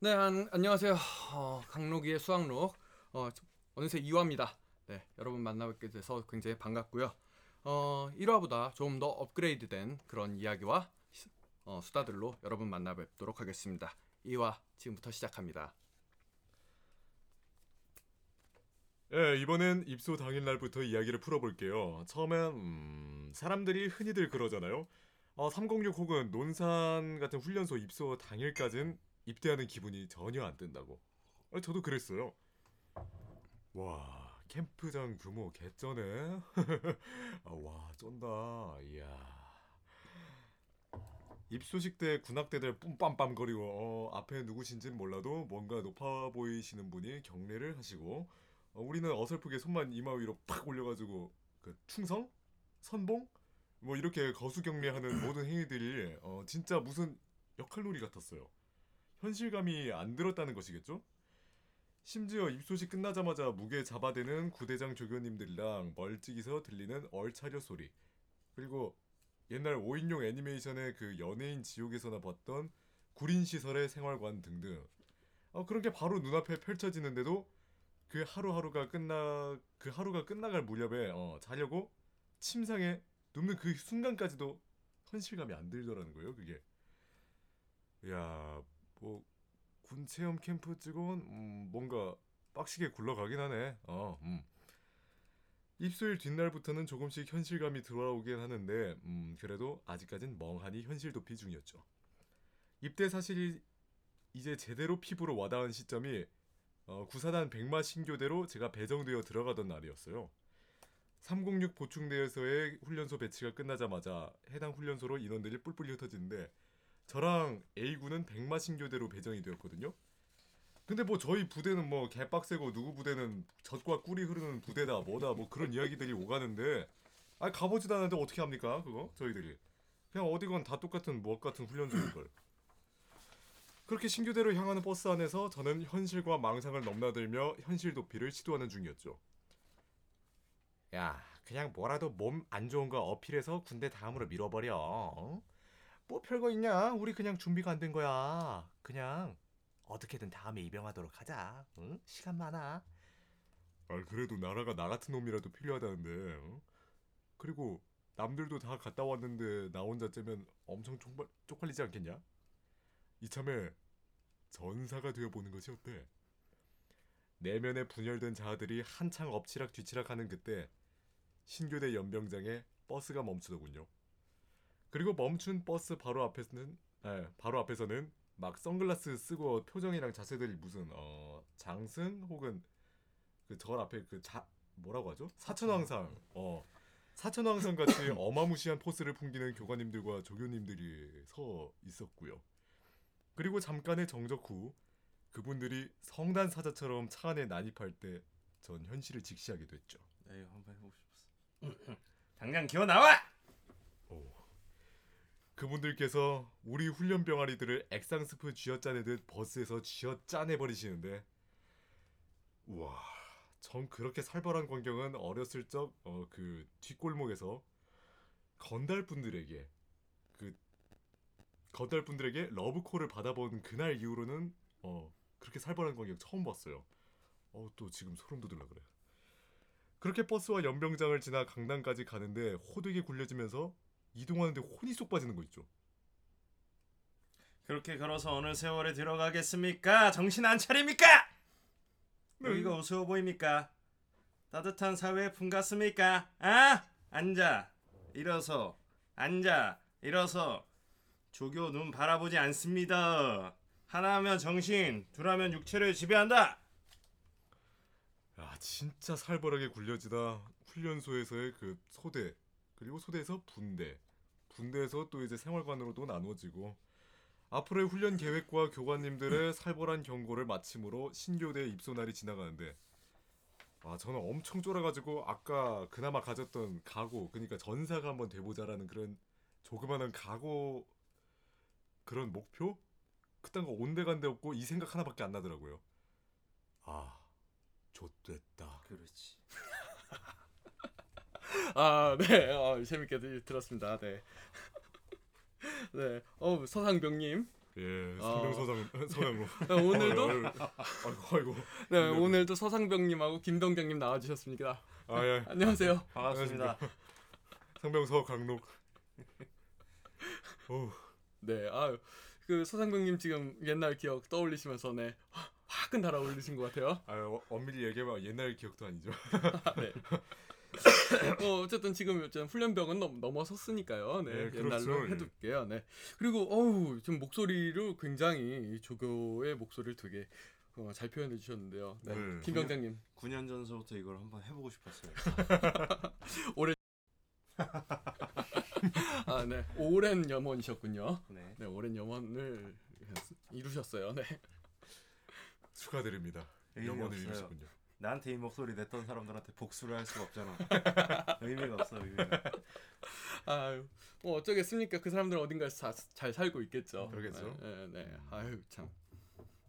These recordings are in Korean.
네, 안, 안녕하세요. 어, 강록이의 수학록. 어, 어느새 2화입니다. 네, 여러분 만나뵙게 돼서 굉장히 반갑고요. 어, 1화보다 좀 더 업그레이드된 그런 이야기와 시- 어, 수다들로 여러분 만나뵙도록 하겠습니다. 2화 지금부터 시작합니다. 예, 이번엔 입소 당일날부터 이야기를 풀어볼게요. 처음엔 음, 사람들이 흔히들 그러잖아요. 어, 306 혹은 논산 같은 훈련소 입소 당일까진 입대하는 기분이 전혀 안 든다고. 어, 저도 그랬어요. 와, 캠프장 규모 개쩌네. 아, 와, 쩐다. 이야. 입소식 때 군악대들 뿜빰빰거리고 어, 앞에 누구신진 몰라도 뭔가 높아 보이시는 분이 경례를 하시고 어, 우리는 어설프게 손만 이마 위로 팍 올려가지고 그 충성, 선봉, 뭐 이렇게 거수 경례하는 모든 행위들이 어, 진짜 무슨 역할놀이 같았어요. 현실감이 안 들었다는 것이겠죠? 심지어 입소식 끝나자마자 무게 잡아대는 구대장 조교님들이랑 멀찍이서 들리는 얼차려 소리 그리고 옛날 5인용 애니메이션의 그 연예인 지옥에서나 봤던 구린 시설의 생활관 등등 어, 그런 게 바로 눈앞에 펼쳐지는데도 그 하루하루가 끝나 그 하루가 끝나갈 무렵에 어, 자려고 침상에 눕는 그 순간까지도 현실감이 안 들더라는 거예요. 그게 야 뭐 군 체험 캠프 찍은 음, 뭔가 빡시게 굴러가긴 하네. 어, 음. 입소일 뒷날부터는 조금씩 현실감이 들어오긴 하는데 음, 그래도 아직까진 멍하니 현실 도피 중이었죠. 입대 사실이 이제 제대로 피부로 와닿은 시점이 어, 구사단 백마 신교대로 제가 배정되어 들어가던 날이었어요. 306 보충대에서의 훈련소 배치가 끝나자마자 해당 훈련소로 인원들이 뿔뿔이 흩어지는데 저랑 A군은 백마 신교대로 배정이 되었거든요. 근데 뭐 저희 부대는 뭐 개빡세고 누구 부대는 젖과 꿀이 흐르는 부대다 뭐다 뭐 그런 이야기들이 오가는데 아 가보지도 않았는데 어떻게 합니까 그거 저희들이 그냥 어디건 다 똑같은 무엇 같은 훈련소인 걸. 그렇게 신교대로 향하는 버스 안에서 저는 현실과 망상을 넘나들며 현실 도피를 시도하는 중이었죠. 야, 그냥 뭐라도 몸 안 좋은 거 어필해서 군대 다음으로 밀어버려. 어? 뭐 별거 있냐? 우리 그냥 준비가 안 된 거야. 그냥 어떻게든 다음에 입영하도록 하자. 응? 시간 많아. 아, 그래도 나라가 나 같은 놈이라도 필요하다는데. 어? 그리고 남들도 다 갔다 왔는데 나 혼자 째면 엄청 쪽팔, 쪽팔리지 않겠냐? 이참에 전사가 되어보는 것이 어때? 내면에 분열된 자아들이 한창 엎치락 뒤치락하는 그때 신교대 연병장에 버스가 멈추더군요. 그리고 멈춘 버스 바로 앞에서는 에, 바로 앞에서는 막 선글라스 쓰고 표정이랑 자세들이 무슨 어 장승 혹은 그저 앞에 그 자 뭐라고 하죠? 사천왕상 어 사천왕상 같이 어마무시한 포스를 풍기는 교관님들과 조교님들이 서 있었고요. 그리고 잠깐의 정적 후 그분들이 성단 사자처럼 차 안에 난입할 때 전 현실을 직시하게 됐죠. 나 이거 한번 해보고 싶었어. 당장 기어 나와! 그분들께서 우리 훈련 병아리들을 액상스프 쥐어짜내듯 버스에서 쥐어짜내 버리시는데 우와 전 그렇게 살벌한 광경은 어렸을 적어그 뒷골목에서 건달 분들에게 그 건달 분들에게 러브콜을 받아본 그날 이후로는 어 그렇게 살벌한 광경 처음 봤어요. 어 또 지금 소름 돋으려 그래. 그렇게 버스와 연병장을 지나 강남까지 가는데 호되게 굴려지면서 이동하는데 혼이 쏙 빠지는 거 있죠. 그렇게 걸어서 어느 세월에 들어가겠습니까? 정신 안 차립니까? 여기가 우스워 보입니까? 따뜻한 사회에 품갔습니까? 아? 앉아 일어서 앉아 일어서 조교 눈 바라보지 않습니다. 하나하면 정신, 둘하면 육체를 지배한다. 야 진짜 살벌하게 굴려지다 훈련소에서의 그 소대 그리고 소대에서 분대 군대에서 또 이제 생활관으로도 나누어지고 앞으로의 훈련 계획과 교관님들의 살벌한 경고를 마침으로 신교대 입소 날이 지나가는데 아 저는 엄청 쫄아가지고 아까 그나마 가졌던 각오 그러니까 전사가 한번 돼보자라는 그런 조그마한 각오 그런 목표? 그딴 거 온데간데 없고 이 생각 하나밖에 안 나더라고요. 아 좆됐다. 그렇지. 아, 네. 어, 재밌게 들- 들었습니다. 네. 네. 어, 서상병님. 예, 어. 성명서장 서양로. 네, 오늘도 아이고 아이고. 네, 오늘도 서상병님하고 김동경님 나와 주셨습니다. 아 예. 안녕하세요. 반갑습니다. 성명서 강록. 오, 네, 아유 그 서상병님 지금 옛날 기억 떠올리시면서 네 화- 화끈 달아올리신 것 같아요. 아 어, 엄밀히 얘기하면 옛날 기억도 아니죠. 네. 어, 어쨌든 지금 어쨌든 훈련병은 넘, 넘어섰으니까요. 네, 네, 옛날로 그렇죠. 해둘게요. 네. 그리고 어우 지금 목소리를 굉장히 이 조교의 목소리를 되게 어, 잘 표현해 주셨는데요. 네. 네. 김병장님 9년 전서부터 이걸 한번 해보고 싶었어요. 아, 네. 오랜 염원이셨군요. 네. 네, 오랜 염원을 이루셨어요. 네. 축하드립니다. 없어요. 이루셨군요. 나한테 이 목소리 냈던 사람들한테 복수를 할 수가 없잖아. 의미가 없어 의미가. 아유, 뭐 어쩌겠습니까? 그 사람들은 어딘가에서 자, 잘 살고 있겠죠. 그러겠죠. 네, 네, 네. 아유 참.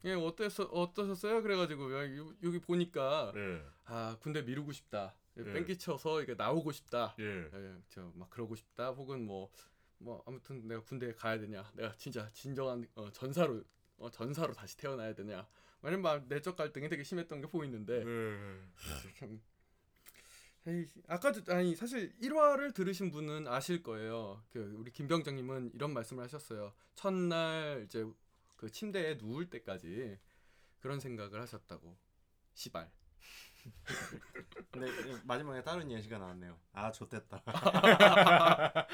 예, 어땠어 어떠셨어요? 그래가지고 여기, 여기 보니까 네. 아 군대 미루고 싶다, 네. 뺑기쳐서 이게 나오고 싶다, 예. 예, 저막 그러고 싶다, 혹은 뭐뭐 아무튼 내가 군대에 가야 되냐, 내가 진짜 진정한 어, 전사로 어, 전사로 다시 태어나야 되냐, 왜냐면 막 내적 갈등이 되게 심했던 게 보이는데 네. 참. 에이, 아까 도 아니 사실 1화를 들으신 분은 아실 거예요. 그 우리 김병장님은 이런 말씀을 하셨어요. 첫날 이제 그 침대에 누울 때까지 그런 생각을 하셨다고. 시발. 근데 마지막에 다른 예시가 나왔네요. 아 좋댔다.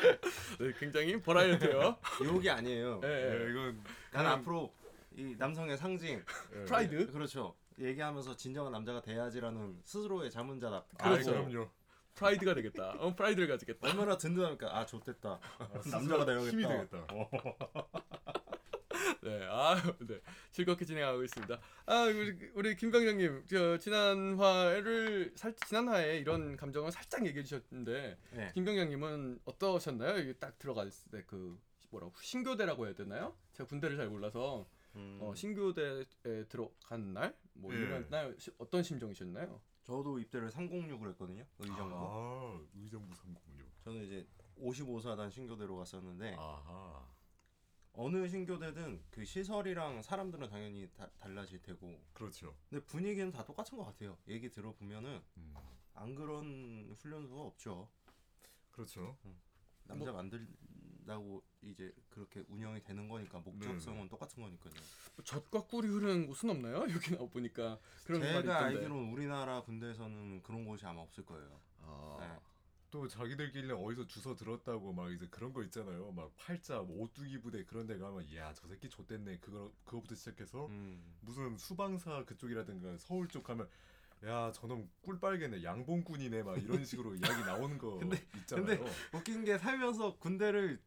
네, 굉장히 버라이어티요. 욕이 아니에요. 예, 예, 예. 이건 난 그냥- 앞으로 이 남성의 상징 예. 프라이드. 그렇죠. 얘기하면서 진정한 남자가 돼야지라는 스스로의 자문자답. 아, 그렇죠. 그럼요. 프라이드가 되겠다. 어, 프라이드를 가지겠다. 얼마나 든든합니까? 아 좋댔다. 스스로 남자가 되야겠다. 힘이 되겠다. 어. 네, 아, 네, 즐겁게 진행하고 있습니다. 아, 우리, 우리 김병장님, 저 지난 화를 살 지난 화에 이런 감정을 살짝 얘기해 주셨는데 네. 김병장님은 어떠셨나요? 이게 딱 들어갔을 때 그 뭐라고 신교대라고 해야 되나요? 제가 군대를 잘 몰라서 음, 어, 신교대에 들어간 날, 뭐 예. 이런 날 시- 어떤 심정이셨나요? 저도 입대를 306으로 했거든요. 의정부. 아, 의정부 306. 저는 이제 55사단 신교대로 갔었는데 아하. 어느 신교대든 그 시설이랑 사람들은 당연히 다 달라질 테고 그렇죠. 근데 분위기는 다 똑같은 것 같아요. 얘기 들어보면은 음. 안 그런 훈련소가 없죠. 그렇죠. 남자 만들 다고 이제 그렇게 운영이 되는 거니까 목적성은 똑같은 거니까요. 뭐 젖과 꿀이 흐르는 곳은 없나요? 여기 나와 보니까 그런 말이 제가 있던데. 알기로는 우리나라 군대에서는 그런 곳이 아마 없을 거예요. 아. 네. 또 자기들끼리는 어디서 주워 들었다고 막 이제 그런 거 있잖아요. 막 팔자, 뭐 오뚜기 부대 그런 데 가면 야, 저 새끼 좆됐네. 그거 그거부터 시작해서 음. 무슨 수방사 그쪽이라든가 서울 쪽 가면 야, 저놈 꿀 빨겠네. 양봉꾼이네. 막 이런 식으로 이야기 나오는 거 근데- 있잖아요. 근데 웃긴 게 살면서 군대를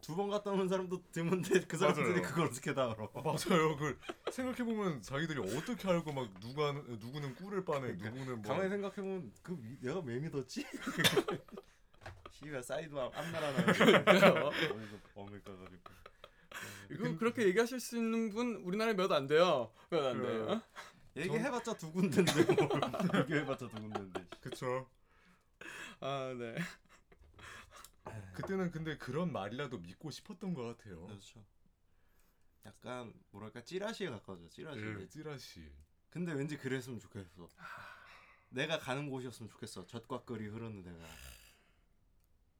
두 번 갔다 오는 사람도 드문데 그 사람들이 맞아요. 그걸 어떻게 다 알아? 아, 맞아요. 그 생각해 보면 자기들이 어떻게 알고 막 누가 누구는 꿀을 빠네, 누구는 뭐 가만히 생각해 보면 그 위- 내가 왜 믿었지? 씨가 사이드. 어디서 엉을 까가지고 이거 그렇게 얘기하실 수 있는 분 우리나라에 몇 안 돼요. 몇 안 그- 돼요. 얘기해봤자 두 군데인데 뭘 얘기해봤자 두 군데인데 그쵸. 아, 네. 그때는 근데 그런 말이라도 믿고 싶었던 것 같아요. 그렇죠 약간 뭐랄까 찌라시에 가까워져 찌라시 예, 찌라시. 근데 왠지 그랬으면 좋겠어 내가 가는 곳이었으면 좋겠어 젖과 끓이 흐르는 데가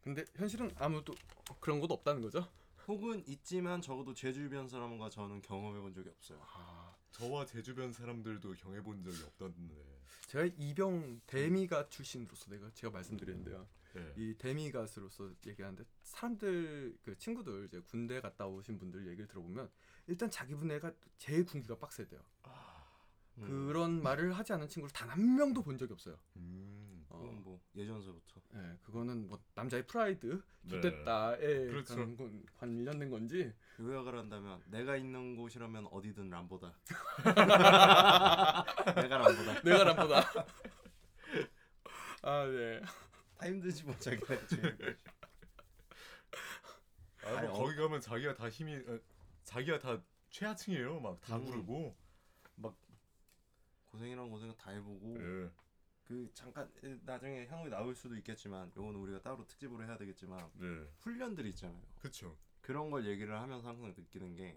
근데 현실은 아무도 그런 곳 없다는 거죠? 혹은 있지만 적어도 제 주변 사람과 저는 경험해 본 적이 없어요 아, 저와 제 주변 사람들도 경해본 적이 없던데. 제가 이병 대미가 출신으로서 내가 제가 말씀드렸는데요. 예. 이 대미가스로서 얘기하는데 사람들 그 친구들 이제 군대 갔다 오신 분들 얘기를 들어보면 일단 자기 분야가 제일 군기가 빡세대요. 음, 그런 말을 하지 않은 친구를 단 한 명도 본 적이 없어요. 음. 어, 뭐 예전서부터 예, 그거는 뭐 남자의 프라이드, 네. 좋됐다에 그렇죠. 관건 관련된 건지 요약을 한다면 내가 있는 곳이라면 어디든 람보다 내가 람보다 내가 남보다. 아 네. 다 힘들지 뭐 제일. 아, 아니, 뭐 어- 거기 가면 자기가 다 힘이 어, 자기가 다 최하층이에요. 막다 음. 구르고. 고생이란 고생을 다 해보고 예. 그 잠깐 에, 나중에 향후에 나올 수도 있겠지만 요건 우리가 따로 특집으로 해야 되겠지만 네. 훈련들 있잖아요 그쵸. 그런 걸 얘기를 하면서 항상 느끼는 예.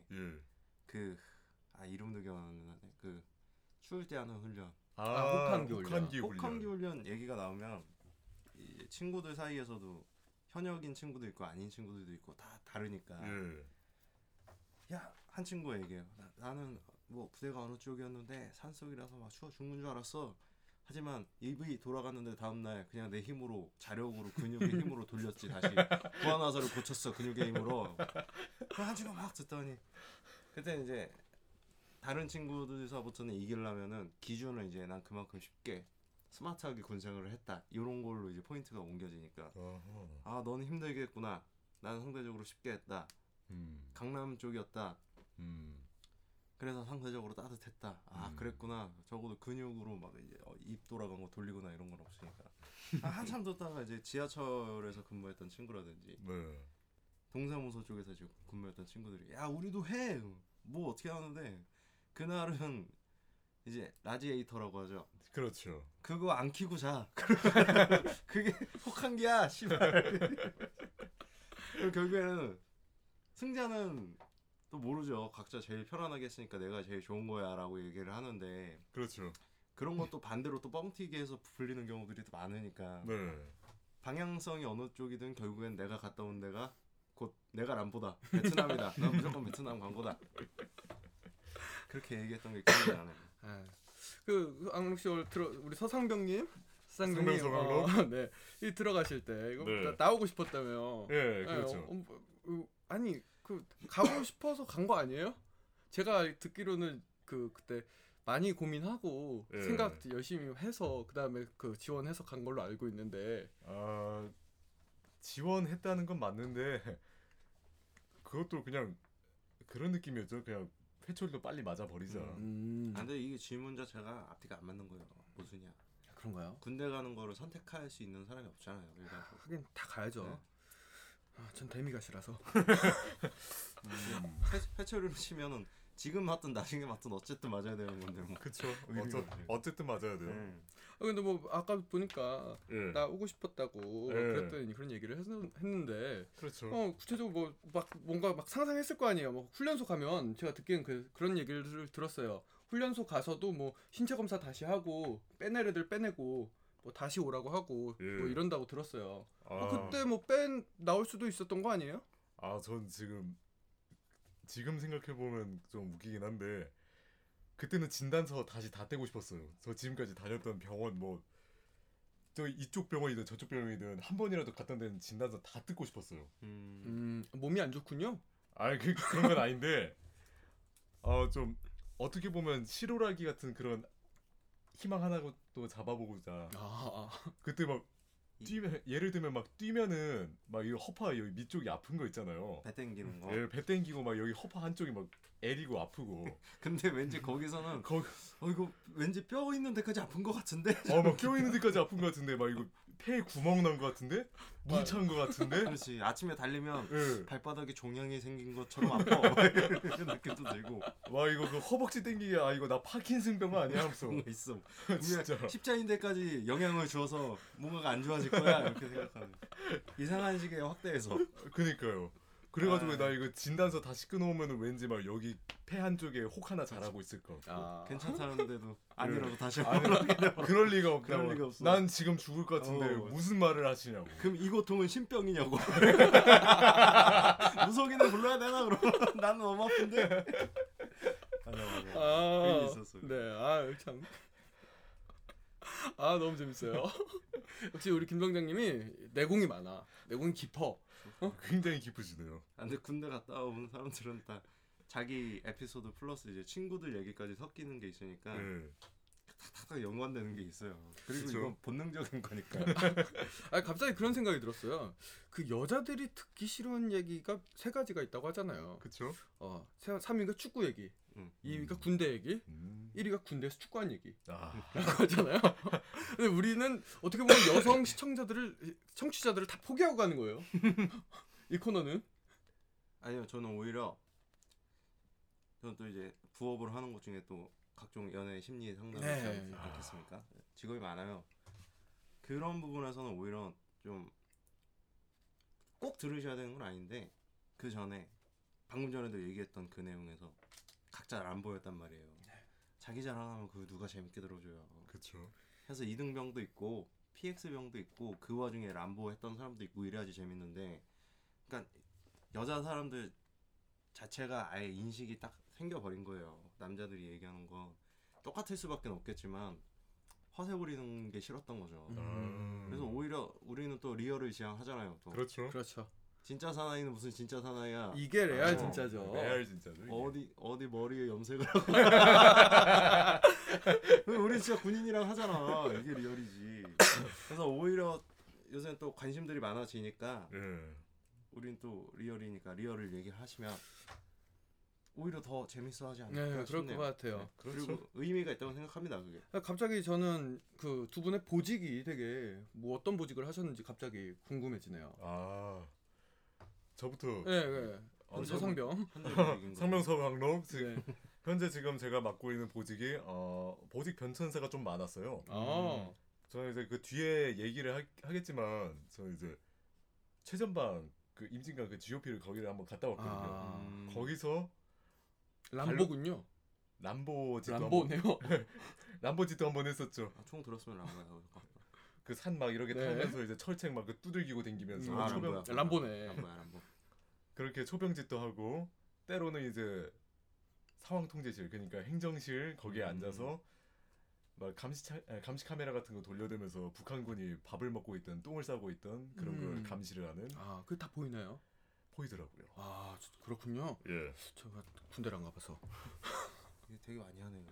게그 아 이름도 기억 안 나는데 그 추울 때 하는 훈련 아, 혹한기 훈련. 혹한기 훈련. 훈련 얘기가 나오면 이 친구들 사이에서도 현역인 친구도 있고 아닌 친구들도 있고 다 다르니까. 예. 야한 친구가 얘기해요. 나, 는뭐 부대가 어느 쪽이었는데 산속이라서 막 추워 죽는 줄 알았어. 하지만 입이 돌아갔는데 다음날 그냥 내 힘으로 자력으로 근육의 힘으로 돌렸지 다시. 구안화사를 고쳤어 근육의 힘으로. 그한 친구가 막 듣더니 그때 이제 다른 친구들서부터는 이기려면은 기준을 이제 난 그만큼 쉽게 스마트하게 군생활을 했다 이런 걸로 이제 포인트가 옮겨지니까 어허. 아 너는 힘들겠구나 난 상대적으로 쉽게 했다 음. 강남 쪽이었다 음. 그래서 상대적으로 따뜻했다 아 음. 그랬구나 적어도 근육으로 막 이제 어, 입 돌아간 거 돌리거나 이런 건 없으니까 아, 한참 듣다가 이제 지하철에서 근무했던 친구라든지 네. 동사무소 쪽에서 지금 근무했던 친구들이 야 우리도 해뭐 어떻게 하는데 그날은 이제 라지에이터라고 하죠 그렇죠. 그거 안 키고 자. 그게 혹한기야, 씨발. 결국에는 승자는 또 모르죠. 각자 제일 편안하게 했으니까 내가 제일 좋은 거야라고 얘기를 하는데 그렇죠. 그런 것도 반대로 또 뻥튀기 해서 불리는 경우들이 더 많으니까 네. 방향성이 어느 쪽이든 결국엔 내가 갔다 온 데가 곧 내가 람보다 베트남이다. 난 무조건 베트남 간 거다. 그렇게 얘기했던 게 기억이 나네. 아, 그 악록 씨 오늘 들어 우리 서상병님 서상병님 서상병, 어, 네, 이 들어가실 때 이거 네. 나, 나오고 싶었다며. 예, 그렇죠. 어, 어, 어, 아니 그 가고 싶어서 간 거 아니에요? 제가 듣기로는 그 그때 많이 고민하고 예. 생각 열심히 해서 그 다음에 그 지원해서 간 걸로 알고 있는데 아 지원했다는 건 맞는데 그것도 그냥 그런 느낌이었죠. 그냥 회초리도 빨리 맞아 버리자. 음, 아, 근데 이게 질문 자체가 앞뒤가 안 맞는 거예요. 무슨이야? 그런가요? 군대 가는 거를 선택할 수 있는 사람이 없잖아요. 일반적으로. 하긴 다 가야죠. 네. 아, 전 데미가 싫어서. 회- 회초리로 치면은 지금 맞든 나중에 맞든 어쨌든 맞아야 되는 건데 뭐. 그쵸. 어쩌. 어쨌든 맞아야 돼요. 네. 아, 근데 뭐 아까 보니까 예. 나 오고 싶었다고 예. 그랬더니 그런 얘기를 했, 했는데 그렇죠. 어 구체적으로 뭐 막 뭔가 막 상상했을 거 아니에요. 뭐 훈련소 가면 제가 듣기엔 그 그런 얘기를 들었어요. 훈련소 가서도 뭐 신체 검사 다시 하고 빼낼 애들 빼내고 뭐 다시 오라고 하고 예. 뭐 이런다고 들었어요. 아, 어, 그때 뭐 뺀 나올 수도 있었던 거 아니에요? 아, 전 지금 지금 생각해 보면 좀 웃기긴 한데 그때는 진단서 다시 다 떼고 싶었어요. 저 지금까지 다녔던 병원 뭐 저 이쪽 병원이든 저쪽 병원이든 한 번이라도 갔던 데는 진단서 다 뜯고 싶었어요. 음. 음 몸이 안 좋군요. 아, 그 그런 건 아닌데 어좀 어떻게 보면 실오라기 같은 그런 희망 하나 또 잡아보고자 아, 그때 막 뛰면 예를 들면 막 뛰면은 막 이 허파 여기 밑쪽이 아픈 거 있잖아요. 배 땡기는 거. 예, 배 땡기고 막 여기 허파 한쪽이 막 애리고 아프고 근데 왠지 거기서는 거기 어 이거 왠지 뼈 있는 데까지 아픈 것 같은데. 어막 껴 있는 데까지 아픈 것 같은데 막 이거 폐에 구멍 난 것 같은데? 물찬 것 같은데? 그렇지. 아침에 달리면 예. 발바닥에 종양이 생긴 것처럼 아파. 이런 느낌도 들고. 와 이거 그 허벅지 땡기게 아 이거 나 파킨슨병 아니야? 하면서. 있어. 진짜. 십자인대까지 영향을 주어서 뭔가가 안 좋아질 거야 이렇게 생각하는. 이상한 식의 확대해서. 그니까요 그래가지고 아. 나 이거 진단서 다시 끊어오면은 왠지 막 여기 폐 한쪽에 혹 하나 자라고 있을 것 같고 아. 괜찮다는데도 아니라도 다시 한번 그럴 리가 없다 그럴 리가 없어. 난 지금 죽을 것 같은데 어. 무슨 말을 하시냐고 그럼 이 고통은 신병이냐고 무속인을 불러야 되나 그럼 나는 너무 아픈데 맞아 맞아 아, 그게 있었어요. 네, 아 참. 아 너무 재밌어요. 역시 우리 김 병장님이 내공이 많아. 내공이 깊어. 굉장히 깊으시네요 아, 근데 군대 갔다 온 사람들은 다 자기 에피소드 플러스 이제 친구들 얘기까지 섞이는 게 있으니까 예. 다 연관되는 게 있어요. 그리고 그쵸. 이건 본능적인 거니까. 아 갑자기 그런 생각이 들었어요. 그 여자들이 듣기 싫은 얘기가 세 가지가 있다고 하잖아요. 그쵸? 어, 3위가 축구 얘기, 응. 2위가 군대 얘기, 음. 1위가 군대에서 축구한 얘기. 아, 라고 하잖아요. 근데 우리는 어떻게 보면 여성 시청자들을 청취자들을 다 포기하고 가는 거예요. 이 코너는 아니요, 저는 오히려 저는 또 이제 부업을 하는 것 중에 또 각종 연애 심리 상담을 네. 하지 않겠습니까? 직업이 많아요. 그런 부분에서는 오히려 좀 꼭 들으셔야 되는 건 아닌데 그 전에 방금 전에도 얘기했던 그 내용에서 각자 람보였단 말이에요. 자기 자랑하면 그 누가 재밌게 들어줘요. 그렇죠. 해서 2등병도 있고 PX병도 있고 그 와중에 람보 했던 사람도 있고 이래야지 재밌는데 그러니까 여자 사람들 자체가 아예 인식이 딱 생겨버린 거예요. 남자들이 얘기하는 거 똑같을 수밖에 없겠지만 허세 부리는 게 싫었던 거죠. 음. 그래서 오히려 우리는 또 real을 지향하잖아요. 또 그렇죠. 그렇죠. 진짜 사나이는 무슨 진짜 사나이야. 이게 레알 어, 진짜죠. 레알 진짜죠. 이게. 어디 어디 머리에 염색을 하고 우리 진짜 군인이랑 하잖아 이게 real이지 그래서 오히려 요새는 또 관심들이 많아지니까 예. 우린 또 real이니까 real을 얘기하시면 오히려 더 재밌어하지 않을까 네, 그럴. 것 같아요. 네, 그렇죠. 그리고 의미가 있다고 생각합니다 그게 갑자기 저는 그 두 분의 보직이 되게 뭐 어떤 보직을 하셨는지 갑자기 궁금해지네요. 아 저부터 네, 네. 어, 서상병. 상명서 강록 지금 네. 현재 지금 제가 맡고 있는 보직이 어 보직 변천사가 좀 많았어요. 아, 저는 이제 그 뒤에 얘기를 하, 하겠지만 저는 이제 최전방 그 임진강 그 GOP를 거기를 한번 갔다 왔거든요. 아. 음, 거기서 람보군요. 람보 짓도 람보네요. 한번, 람보 짓도 한번 했었죠. 아, 총 들었으면 람보야 그 산 막 이렇게 네. 타면서 이제 철책 막 그 두들기고 댕기면서 음, 아, 초병 람보야. 람보네. 람보야 람보 그렇게 초병짓도 하고 때로는 이제 상황 통제실 그러니까 행정실 거기에 음. 앉아서 막 감시 차, 아, 감시 카메라 같은 거 돌려대면서 북한군이 밥을 먹고 있던 똥을 싸고 있던 그런 음. 걸 감시를 하는 아, 그게 다 보이나요? 보이더라고요. 아, 저- 그렇군요. 예. 제가 군대를 안 가봐서. 되게 많이 하네요?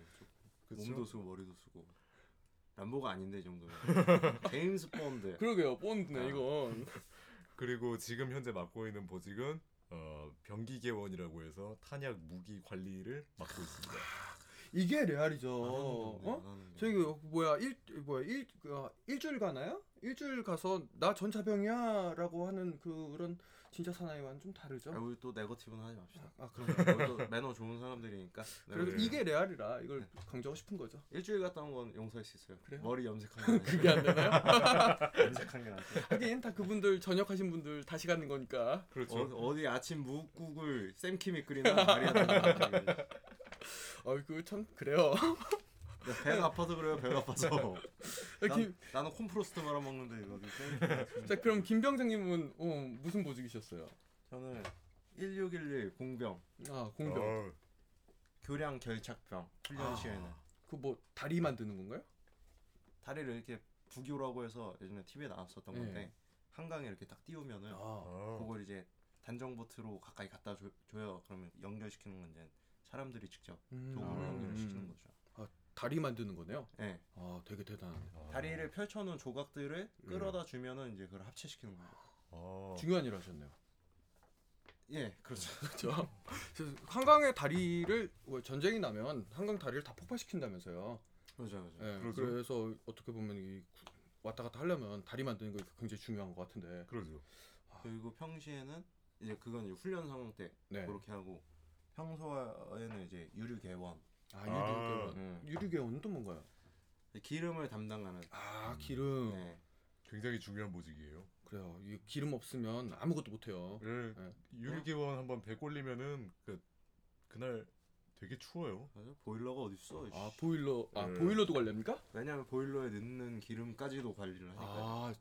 몸도 쓰고 머리도 쓰고 람보가 아닌데 이 정도면 제임스 본드 그러게요, 본드네 아. 이건. 그리고 지금 현재 맡고 있는 보직은 어, 병기계원이라고 해서 탄약 무기 관리를 맡고 있습니다. 이게 레알이죠. 어? 안 하는 게. 저기 뭐야 일 뭐야 일 어, 일주일 가나요? 일주일 가서 나 전차병이야라고 하는 그런 진짜 사나이와는 좀 다르죠. 아, 우리 또 네거티브는 하지 맙시다. 아 그런가요? 우리 또 매너 좋은 사람들이니까. 그래도 네. 이게 레알이라 이걸 강조하고 싶은 거죠. 일주일 갔다 온 건 용서할 수 있어요. 그래요? 머리 염색한 게 그게 안 되나요? 염색한 게 낫죠. 하긴 다 그분들 전역하신 분들 다시 가는 거니까. 그렇죠. 어, 어디 아침 무국을 쌤킴이 끓이나 말이 안 되는 거지. 어이구 참 그래요. 배가 아파서 그래요. 배가 아파서. 자, 난, 김, 나는 콤프로스트 말아 먹는데 이거. 자 그럼 김병장님은 어, 무슨 보직이셨어요? 저는 1611 공병 아 공병. 어, 교량 결착병 훈련 아. 시에는 그 뭐 다리 만드는 건가요? 다리를 이렇게 부교라고 해서 예전에 TV에 나왔었던 네. 건데 한강에 이렇게 딱 띄우면은 아, 아, 그걸 이제 단정 보트로 가까이 갖다 줘, 줘요. 그러면 연결시키는 건 이제 사람들이 직접 음, 도구로 아, 연결을 음. 시키는 거죠. 다리 만드는 거네요. 네. 아 되게 대단하네. 아. 다리를 펼쳐놓은 조각들을 네. 끌어다 주면은 이제 그걸 합체시키는 거예요. 아, 중요한 일 하셨네요. 예, 그렇죠. 그렇죠. 그래서 한강의 다리를 뭐 전쟁이 나면 한강 다리를 다 폭파시킨다면서요. 그렇죠, 그렇죠. 예. 그래서 어떻게 보면 이 구- 왔다 갔다 하려면 다리 만드는 거 굉장히 중요한 것 같은데. 그러죠. 그리고 평시에는 이제 그건 이제 훈련 상황 때 네. 그렇게 하고 평소에는 이제 유류 개원, 아 아. 유류개원. 음. 유류개원은 또 뭔가요? 기름을 담당하는. 아 기름. 네. 굉장히 중요한 보직이에요. 그래요. 이 기름 없으면 아무것도 못 해요. 예, 네. 유리기원 한번 배 꼴리면은 그 그날 되게 추워요. 맞아? 보일러가 어디 있어? 아 보일러. 아 네. 보일러도 관리합니까? 왜냐면 보일러에 넣는 기름까지도 관리를 하니까. 아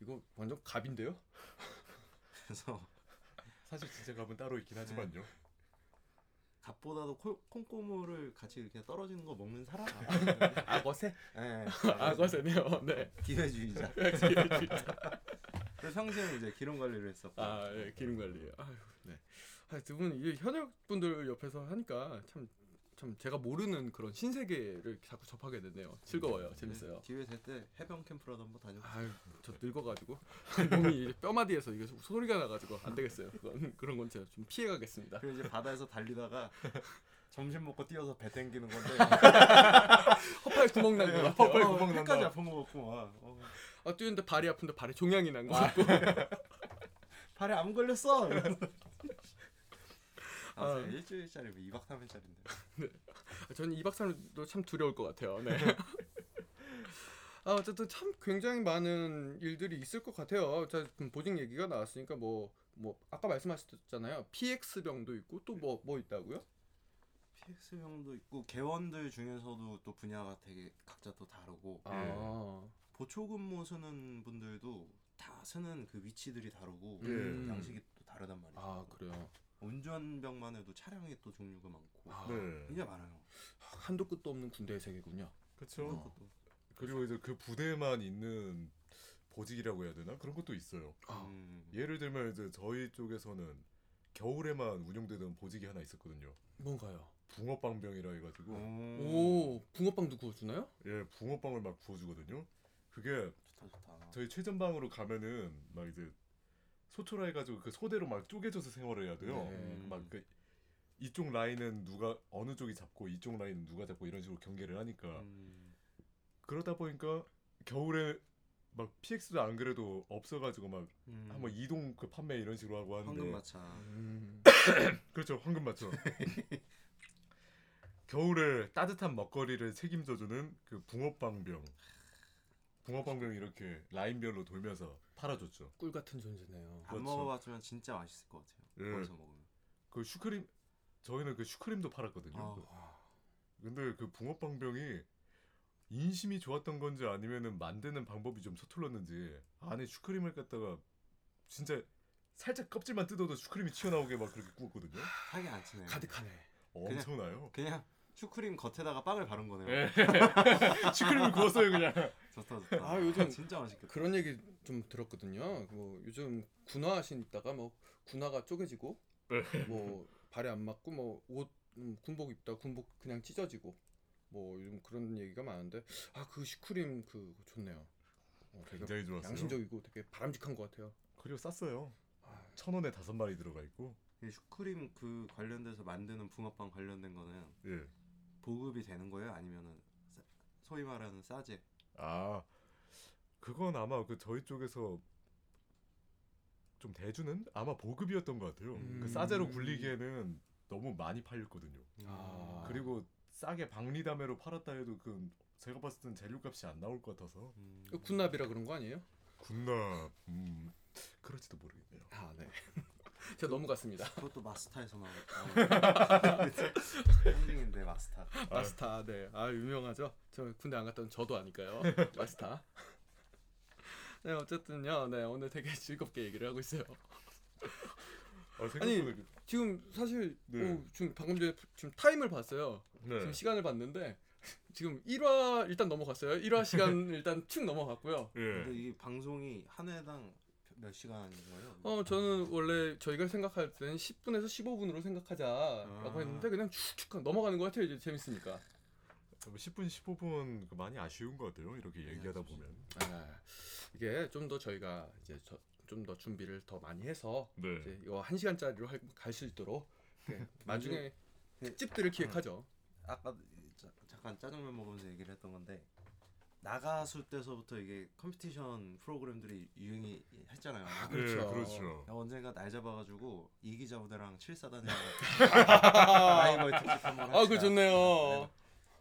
이거 완전 갑인데요? 그래서 사실 진짜 값은 따로 있긴 하지만요. 갓보다도 코- 콩고물을 같이 이렇게 떨어지는 거 먹는 사람. 악어새? 예. 악어새네요. 네. 기회주의자. 그래서 평소에 이제 기름 관리를 했었고. 아, 예, 기름 관리요. 아유, 네. 아, 두분 이게 현역 분들 옆에서 하니까 참, 참 제가 모르는 그런 신세계를 자꾸 접하게 되네요. 즐거워요, 재밌어요. 네, 기회 될 때 해병 캠프라도 한번 다녀. 아유, 저 늙어가지고 몸이 이제 뼈마디에서 이게 소- 소리가 나가지고 안 되겠어요. 그건 그런 건 제가 좀 피해가겠습니다. 그리고 이제 바다에서 달리다가 점심 먹고 뛰어서 배 땡기는 건데 허파에 구멍 난거 네, 같아요. 허파에 구멍 난다. 끝까지 아픈 거 같고 막 어, 아, 뛰는데 발이 아픈데 발에 종양이 난 거 같고. 발에 암 걸렸어. 아, 아. 진짜 일주일짜리 뭐 2박 3일짜리인데. 저는 2박 3일도 참 두려울 것 같아요. 네. 아, 어쨌든 참 굉장히 많은 일들이 있을 것 같아요. 자, 보직 얘기가 나왔으니까 뭐 뭐 아까 말씀하셨잖아요. PX병도 있고 또 뭐 뭐 있다고요? PX형도 있고 개원들 중에서도 또 분야가 되게 각자 또 다르고 아. 보초 근무 쓰는 분들도 다 쓰는 그 위치들이 다르고 음. 양식이 또 다르단 말이죠. 아, 그래요. 운전병만 해도 차량이 또 종류가 많고 아, 네. 굉장히 많아요. 한도 끝도 없는 군대의 세계군요. 그렇죠. 어. 그리고 이제 그 부대만 있는 보직이라고 해야 되나 그런 것도 있어요. 아. 음. 예를 들면 이제 저희 쪽에서는 겨울에만 운영되던 보직이 하나 있었거든요. 뭔가요? 붕어빵병이라 해가지고 오, 오, 붕어빵도 구워주나요? 예 붕어빵을 막 구워주거든요. 그게 좋다 좋다. 저희 최전방으로 가면은 막 이제 소초라 해가지고 그 소대로 막 쪼개져서 생활을 해야 돼요. 네. 음. 막그 이쪽 라인은 누가 어느 쪽이 잡고 이쪽 라인은 누가 잡고 이런 식으로 경계를 하니까 음. 그러다 보니까 겨울에 막 PX도 안 그래도 없어가지고 막 음. 한번 이동 그 판매 이런 식으로 하고 하는데 황금마차. 음. 그렇죠 황금 맞죠. 겨울에 따뜻한 먹거리를 책임져주는 그 붕어빵병. 붕어빵병 이렇게 라인별로 돌면서 팔아줬죠. 꿀 같은 존재네요. 안 그렇죠. 먹어봤지만 진짜 맛있을 것 같아요. 예. 거기서 먹으면. 그 슈크림 저희는 그 슈크림도 팔았거든요. 아. 근데 그 붕어빵병이 인심이 좋았던 건지 아니면은 만드는 방법이 좀 서툴렀는지 안에 슈크림을 갖다가 진짜 살짝 껍질만 뜯어도 슈크림이 튀어나오게 막 그렇게 구웠거든요. 살이 안 치네. 가득하네. 엄청나요. 그냥 슈크림 겉에다가 빵을 바른 거네요. 예. 슈크림을 구웠어요 그냥. 좋다 좋다. 아, 요즘 진짜 맛있겠다. 그런 얘기 좀 들었거든요. 뭐 요즘 군화하시다가 뭐 군화가 쪼개지고 뭐 발에 안 맞고 뭐옷 군복 입다 군복 그냥 찢어지고 뭐 요즘 그런 얘기가 많은데 아 그 슈크림 그 좋네요. 어, 되게 굉장히 좋았어요. 양심적이고 되게 바람직한 것 같아요. 그리고 쌌어요. 아, 천 원에 다섯 마리 들어가 있고. 이 슈크림 그 관련돼서 만드는 붕어빵 관련된 거는 예. 보급이 되는 거예요? 아니면은 싸- 소위 말하는 싸제? 아 그건 아마 그 저희 쪽에서 좀 대주는 아마 보급이었던 것 같아요. 음. 그 싸제로 굴리기에는 너무 많이 팔렸거든요. 아. 그리고 싸게 박리담회로 팔았다 해도 그 제가 봤을 땐 재료값이 안 나올 것 같아서 음. 그 군납이라 그런 거 아니에요? 군납 음 그럴지도 모르겠네요. 아 네. 제가 넘어갔습니다. 그것도 마스타에서 나온 홀딩인데 마스타. 마스타 네. 아 유명하죠. 저 군대 안 갔던 저도 아니까요. 마스타. 네 어쨌든요. 네 오늘 되게 즐겁게 얘기를 하고 있어요. 아, 그- 지금 사실 네. 오, 지금 방금 전에 지금 타임을 봤어요. 네. 지금 시간을 봤는데 지금 1화 일단 넘어갔어요. 1화 시간 일단 축 넘어갔고요. 근데 예. 이 방송이 한 회당 몇 시간인 거예요? 어 저는 원래 저희가 생각할 때는 10분에서 15분으로 생각하자라고 아. 했는데 그냥 축축 넘어가는 것 같아요. 이제 재밌으니까. 10분 15분 그 많이 아쉬운 것 같아요. 이렇게 얘기하다 아쉽지. 보면. 아, 이게 좀 더 저희가 이제 좀 더 준비를 더 많이 해서 네. 이제 이거 한 시간짜리로 갈 수 있도록 나중에 그- 특집들을 기획하죠. 아까 자- 잠깐 짜장면 먹으면서 얘기를 했던 건데 나가수 때서부터 이게 컴피티션 프로그램들이 유행이 했잖아요. 그렇죠. 네, 그렇죠. 언젠가 날 잡아가지고 이기자 부대랑 칠사단이랑 라이벌 특집 한번 아, 그 좋네요.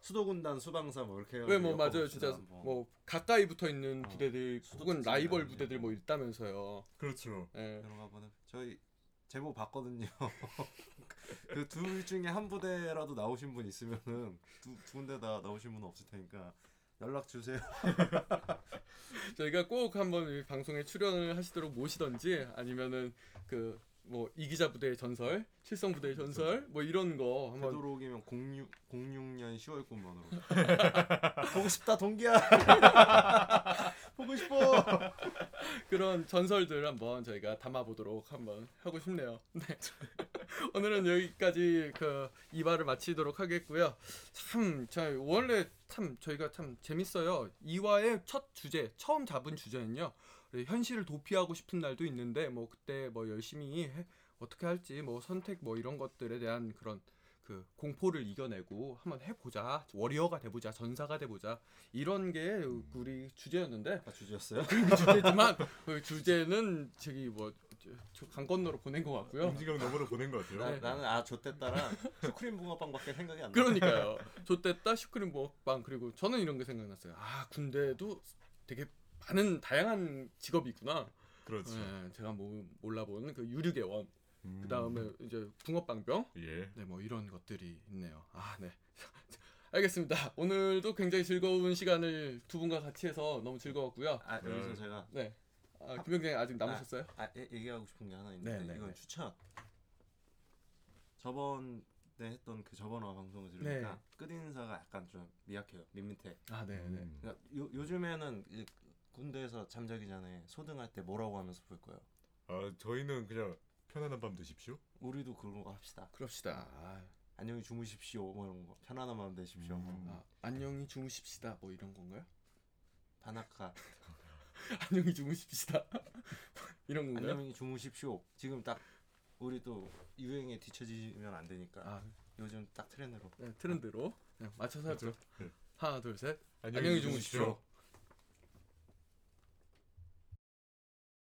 수도군단 수방사 뭐 이렇게 왜뭐 해가지고 맞아요, 진짜 뭐. 뭐 가까이 붙어 있는 어, 부대들 혹은 라이벌 부대들 거. 뭐 있다면서요. 그렇죠. 예. 그런 거 한번 저희 제보 봤거든요. 그 둘 중에 한 부대라도 나오신 분 있으면은 두, 두 군데 다 나오신 분 없을 테니까 연락 주세요. 저희가 꼭 한번 이 방송에 출연을 하시도록 모시던지 아니면은 그 뭐 이기자 부대의 전설, 칠성 부대의 전설 뭐 이런 거 한번 되도록이면 06 06년 10월 군번으로 보고 싶다 동기야. 보고 싶어. 그런 전설들 한번 저희가 담아보도록 한번 하고 싶네요. 네. 오늘은 여기까지 그 이화를 마치도록 하겠고요. 참, 저 원래 참 저희가 참 재밌어요. 이화의 첫 주제, 처음 잡은 주제는요. 현실을 도피하고 싶은 날도 있는데 뭐 그때 뭐 열심히 해, 어떻게 할지 뭐 선택 뭐 이런 것들에 대한 그런 그 공포를 이겨내고 한번 해보자 워리어가 돼보자 전사가 돼보자 이런 게 우리 주제였는데 아 주제였어요? 그 주제지만 그 주제는 저기 뭐강 건너로 보낸 것 같고요. 임지강 너머로 보낸 것 같아요. 나, 네. 나는 아 좆됐다랑 슈크림 붕어빵밖에 생각이 안 나. 그러니까요. 좆됐다 슈크림 먹방 그리고 저는 이런 게 생각났어요. 아 군대도 되게 많은 다양한 직업이 있구나. 그렇죠. 네, 제가 뭐 몰라본 그 유륙의 원. 음. 그 다음에 이제 붕어빵병. 예. 네, 뭐 이런 것들이 있네요. 아, 네. 알겠습니다. 오늘도 굉장히 즐거운 시간을 두 분과 같이 해서 너무 즐거웠고요. 아 네. 여기서 제가 네. 아, 김병장님 아직 남으셨어요? 아 얘- 얘기하고 싶은 게 하나 있는데 네, 네, 이건 네. 추천. 저번에 했던 그 저번화 방송을 들으니까 네. 끝 인사가 약간 좀 미약해요. 밋밋해. 아, 네, 네. 음. 그러니까 요, 요즘에는 이 군대에서 잠자기 전에 소등할 때 뭐라고 하면서 볼 거예요. 아 저희는 그냥 편안한 밤 되십시오. 우리도 그런 거 합시다. 그럽시다. 아, 안녕히 주무십시오. 뭐 이런 거. 편안한 마음 되십시오. 음. 아, 안녕히 주무십시다. 뭐 이런 건가요? 다나카. 안녕히 주무십시다. 이런 건가요? 안녕히 주무십시오. 지금 딱 우리 또 유행에 뒤처지면 안 되니까 아, 요즘 딱 트렌드로. 네, 트렌드로 네, 맞춰서 하죠. 네. 하나, 둘, 셋. 안녕히 안녕히 주무십시오.